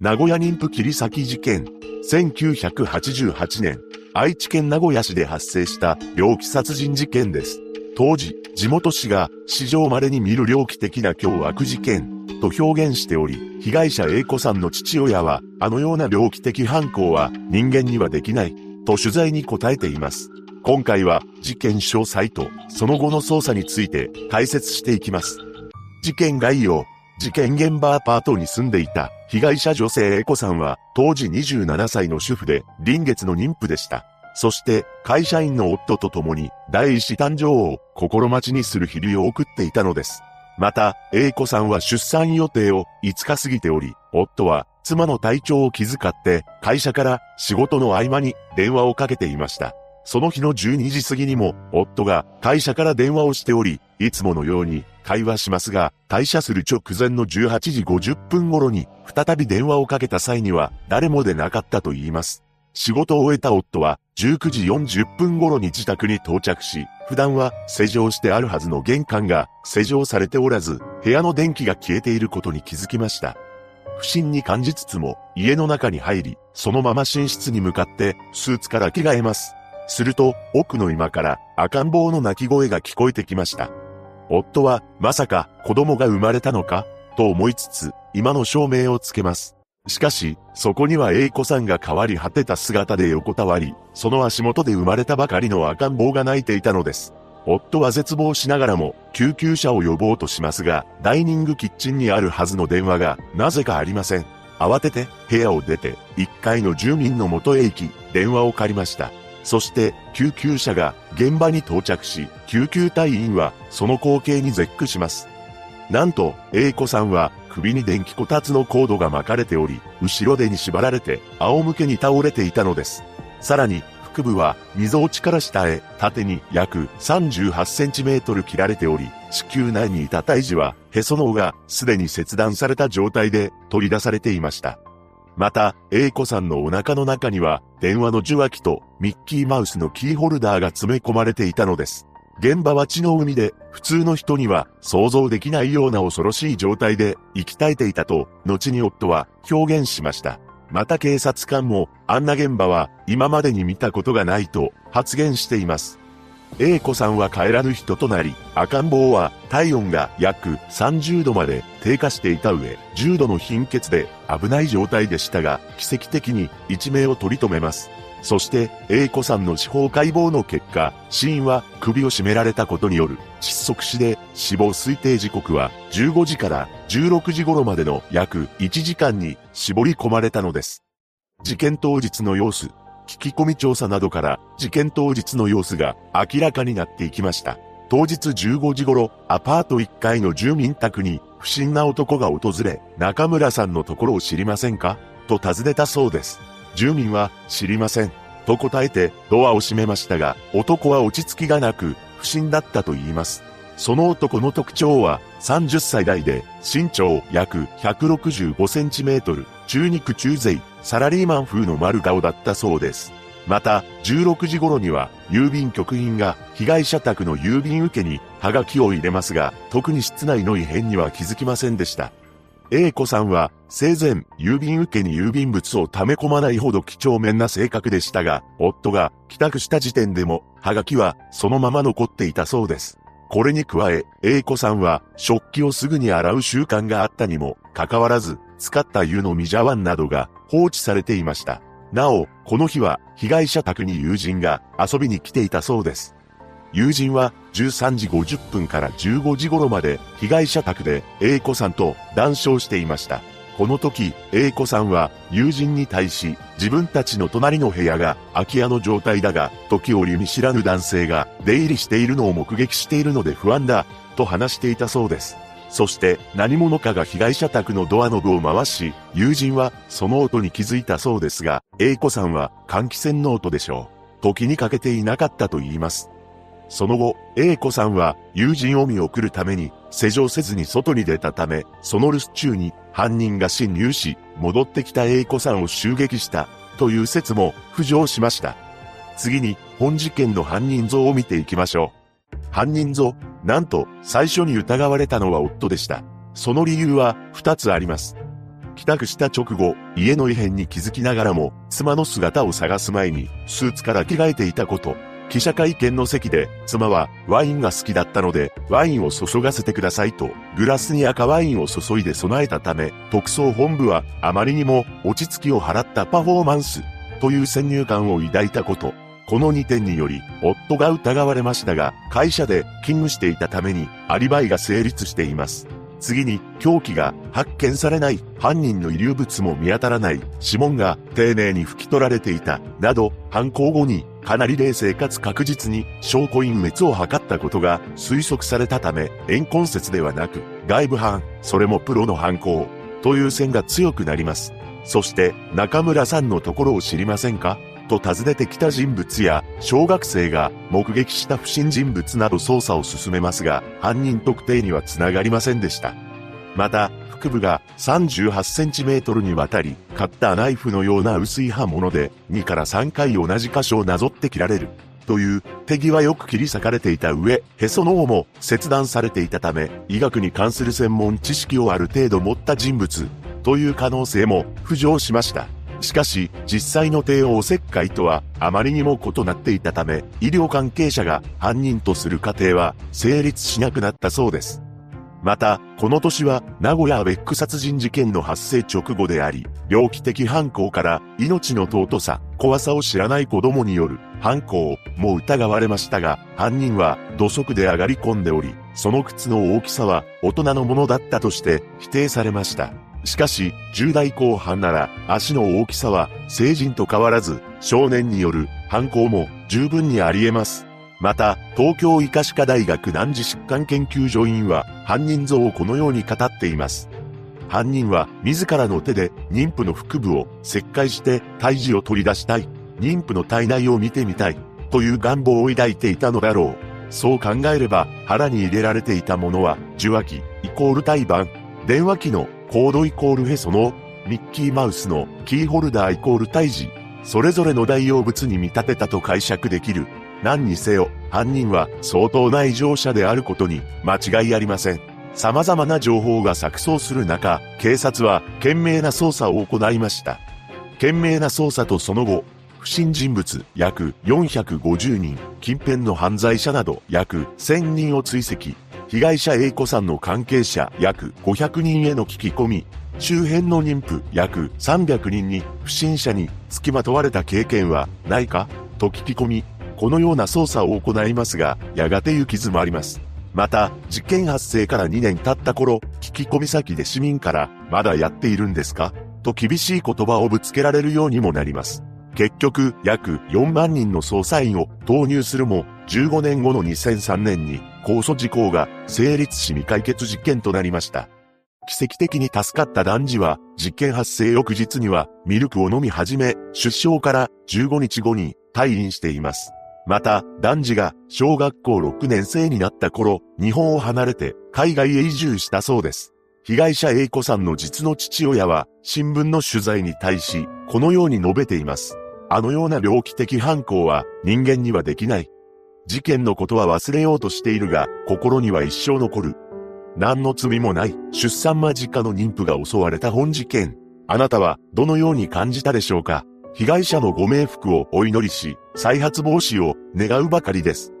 名古屋妊婦切り裂き事件。1988年、愛知県名古屋市で発生した猟奇殺人事件です。当時、地元紙が史上稀に見る猟奇的な凶悪事件と表現しており、被害者 A 子さんの父親は、あのような猟奇的犯行は人間にはできないと取材に答えています。今回は事件詳細とその後の捜査について解説していきます。事件概要。事件現場アパートに住んでいた被害者女性 A 子さんは当時27歳の主婦で臨月の妊婦でした。そして会社員の夫と共に第一子誕生を心待ちにする日々を送っていたのです。また、A 子さんは出産予定を5日過ぎており、夫は妻の体調を気遣って会社から仕事の合間に電話をかけていました。その日の12時過ぎにも、夫が会社から電話をしており、いつものように会話しますが、退社する直前の18時50分頃に、再び電話をかけた際には、誰もでなかったと言います。仕事を終えた夫は、19時40分頃に自宅に到着し、普段は施錠してあるはずの玄関が施錠されておらず、部屋の電気が消えていることに気づきました。不審に感じつつも、家の中に入り、そのまま寝室に向かって、スーツから着替えます。すると、奥の今から赤ん坊の泣き声が聞こえてきました。夫は、まさか子供が生まれたのか？と思いつつ、今の照明をつけます。しかし、そこには英子さんが変わり果てた姿で横たわり、その足元で生まれたばかりの赤ん坊が泣いていたのです。夫は絶望しながらも救急車を呼ぼうとしますが、ダイニングキッチンにあるはずの電話がなぜかありません。慌てて部屋を出て1階の住民の元へ行き、電話を借りました。そして救急車が現場に到着し、救急隊員はその光景に絶句します。なんと、A 子さんは首に電気こたつのコードが巻かれており、後ろ手に縛られて仰向けに倒れていたのです。さらに、腹部は溝落ちから下へ縦に約38センチメートル切られており、子宮内にいた胎児はへその緒がすでに切断された状態で取り出されていました。また、A 子さんのお腹の中には、電話の受話器とミッキーマウスのキーホルダーが詰め込まれていたのです。現場は血の海で、普通の人には想像できないような恐ろしい状態で生き絶えていたと、後に夫は表現しました。また警察官も、あんな現場は今までに見たことがないと発言しています。A 子さんは帰らぬ人となり、赤ん坊は体温が約30度まで低下していた上、重度の貧血で危ない状態でしたが、奇跡的に一命を取り留めます。そして、A 子さんの司法解剖の結果、死因は首を絞められたことによる窒息死で、死亡推定時刻は15時から16時頃までの約1時間に絞り込まれたのです。事件当日の様子、聞き込み調査などから事件当日の様子が明らかになっていきました。当日15時頃、アパート1階の住民宅に不審な男が訪れ、中村さんのところを知りませんか？と尋ねたそうです。住民は知りません。と答えてドアを閉めましたが、男は落ち着きがなく、不審だったと言います。その男の特徴は、30歳代で、身長約165センチメートル、中肉中背、サラリーマン風の丸顔だったそうです。また、16時頃には、郵便局員が被害者宅の郵便受けに、ハガキを入れますが、特に室内の異変には気づきませんでした。A 子さんは、生前、郵便受けに郵便物を溜め込まないほど几帳面な性格でしたが、夫が帰宅した時点でも、ハガキはそのまま残っていたそうです。これに加え、A 子さんは食器をすぐに洗う習慣があったにもかかわらず、使った湯のみ茶碗などが放置されていました。なお、この日は被害者宅に友人が遊びに来ていたそうです。友人は13時50分から15時頃まで被害者宅で A 子さんと談笑していました。この時、A 子さんは友人に対し、自分たちの隣の部屋が空き家の状態だが、時折見知らぬ男性が出入りしているのを目撃しているので不安だ、と話していたそうです。そして何者かが被害者宅のドアノブを回し、友人はその音に気づいたそうですが、A 子さんは換気扇の音でしょう。時にかけていなかったと言います。その後、A 子さんは友人を見送るために施錠せずに外に出たため、その留守中に犯人が侵入し、戻ってきた A 子さんを襲撃したという説も浮上しました。次に本事件の犯人像を見ていきましょう。犯人像、なんと最初に疑われたのは夫でした。その理由は2つあります。帰宅した直後、家の異変に気づきながらも、妻の姿を探す前に、スーツから着替えていたこと。記者会見の席で、妻はワインが好きだったので、ワインを注がせてくださいと、グラスに赤ワインを注いで備えたため、特捜本部はあまりにも落ち着きを払ったパフォーマンス、という先入観を抱いたこと。この2点により、夫が疑われましたが、会社で勤務していたために、アリバイが成立しています。次に、凶器が発見されない、犯人の遺留物も見当たらない、指紋が丁寧に拭き取られていた、など、犯行後にかなり冷静かつ確実に証拠隠滅を図ったことが推測されたため、怨恨説ではなく、外部犯、それもプロの犯行、という線が強くなります。そして、中村さんのところを知りませんかと訪ねてきた人物や、小学生が目撃した不審人物など捜査を進めますが、犯人特定には繋がりませんでした。また、腹部が38センチメートルにわたり、カッターナイフのような薄い刃物で、2から3回同じ箇所をなぞって切られる。という手際よく切り裂かれていた上、へその緒も切断されていたため、医学に関する専門知識をある程度持った人物、という可能性も浮上しました。しかし、実際の帝王切開とはあまりにも異なっていたため、医療関係者が犯人とする過程は成立しなくなったそうです。また、この年は名古屋アベック殺人事件の発生直後であり、猟奇的犯行から命の尊さ、怖さを知らない子供による犯行も疑われましたが、犯人は土足で上がり込んでおり、その靴の大きさは大人のものだったとして否定されました。しかし、10代後半なら足の大きさは成人と変わらず、少年による犯行も十分にあり得ます。また、東京医科歯科大学男児疾患研究所員は犯人像をこのように語っています。犯人は自らの手で妊婦の腹部を切開して胎児を取り出したい。妊婦の体内を見てみたい。という願望を抱いていたのだろう。そう考えれば腹に入れられていたものは受話器イコール胎盤。電話機のコードイコールへその、ミッキーマウスのキーホルダーイコール胎児、それぞれの代用物に見立てたと解釈できる。何にせよ、犯人は相当な異常者であることに間違いありません。様々な情報が錯綜する中、警察は懸命な捜査を行いました。懸命な捜査とその後、不審人物約450人、近辺の犯罪者など約1000人を追跡、被害者 A 子さんの関係者約500人への聞き込み、周辺の妊婦約300人に不審者に付きまとわれた経験はないか？と聞き込み、このような捜査を行いますが、やがて行き詰まります。また、事件発生から2年経った頃、聞き込み先で市民から、まだやっているんですか？と厳しい言葉をぶつけられるようにもなります。結局、約4万人の捜査員を投入するも、15年後の2003年に控訴事項が成立し未解決事件となりました。奇跡的に助かった男児は、実験発生翌日にはミルクを飲み始め、出生から15日後に退院しています。また、男児が小学校6年生になった頃、日本を離れて海外へ移住したそうです。被害者 A 子さんの実の父親は、新聞の取材に対し、このように述べています。あのような猟奇的犯行は人間にはできない。事件のことは忘れようとしているが、心には一生残る。何の罪もない出産間近の妊婦が襲われた本事件。あなたはどのように感じたでしょうか？被害者のご冥福をお祈りし、再発防止を願うばかりです。